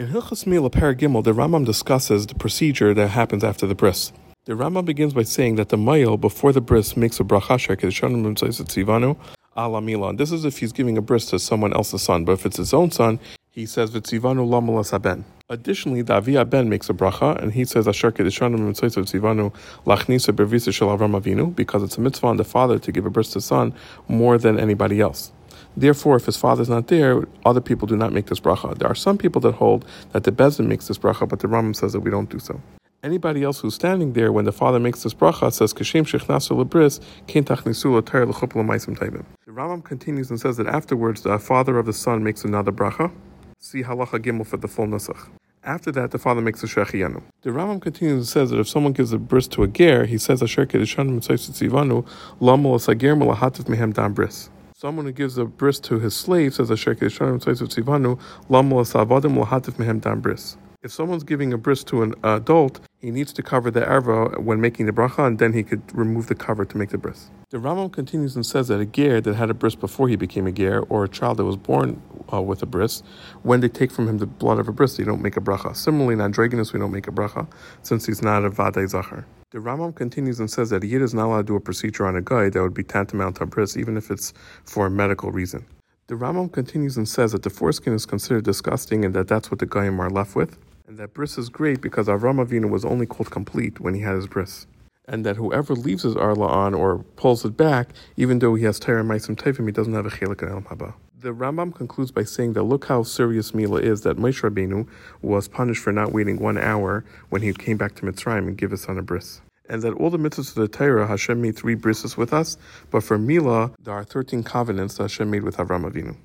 In Hilchas Mila Perek Gimel, the Rambam discusses the procedure that happens after the bris. The Rambam begins by saying that the mayil before the bris makes a bracha ala mila. This is if he's giving a bris to someone else's son, but if it's his own son, he says v'tzivanu lamalas haben. Additionally, the Avi Ben makes a bracha, and he says asher kedishanim tzivanu lachnisa bervisa shel Avram Avinu, because it's a mitzvah on the father to give a bris to son more than anybody else. Therefore, if his father's not there, other people do not make this bracha. There are some people that hold that the Bezin makes this bracha, but the Rambam says that we don't do so. Anybody else who's standing there when the father makes this bracha says Kashem Shechnasu Lebris Kintach Nisu Ter Lechupla Maisim Taibim. The Rambam continues and says that afterwards the father of the son makes another bracha. See halacha gimel for the full nusach. After that, the father makes a shechiyanu. The Rambam continues and says that if someone gives a bris to a ger, he says asher kedishan mitzayis tzivanu lamol asager malahativ mehem dam bris. Someone who gives a bris to his slave says. If someone's giving a bris to an adult, he needs to cover the erva when making the bracha, and then he could remove the cover to make the bris. The Rambam continues and says that a ger that had a bris before he became a ger, or a child that was born uh, with a bris, when they take from him the blood of a bris, they don't make a bracha. Similarly, in androgynous, we don't make a bracha, since he's not a vadei zachar. The Rambam continues and says that a Yid is not allowed to do a procedure on a guy that would be tantamount to bris, even if it's for a medical reason. The Rambam continues and says that the foreskin is considered disgusting and that that's what the Goyim are left with, and that bris is great because Avram Avinu was only called complete when he had his bris, and that whoever leaves his arla on or pulls it back, even though he has Torah Maisim Tevim, he doesn't have a chelik El Haba. The Rambam concludes by saying that look how serious Mila is that Moshe Rabbeinu was punished for not waiting one hour when he came back to Mitzrayim and give his son a bris. And that all the mitzvahs of the Torah, Hashem made three brises with us, but for Mila, there are 13 covenants that Hashem made with Avram Avinu.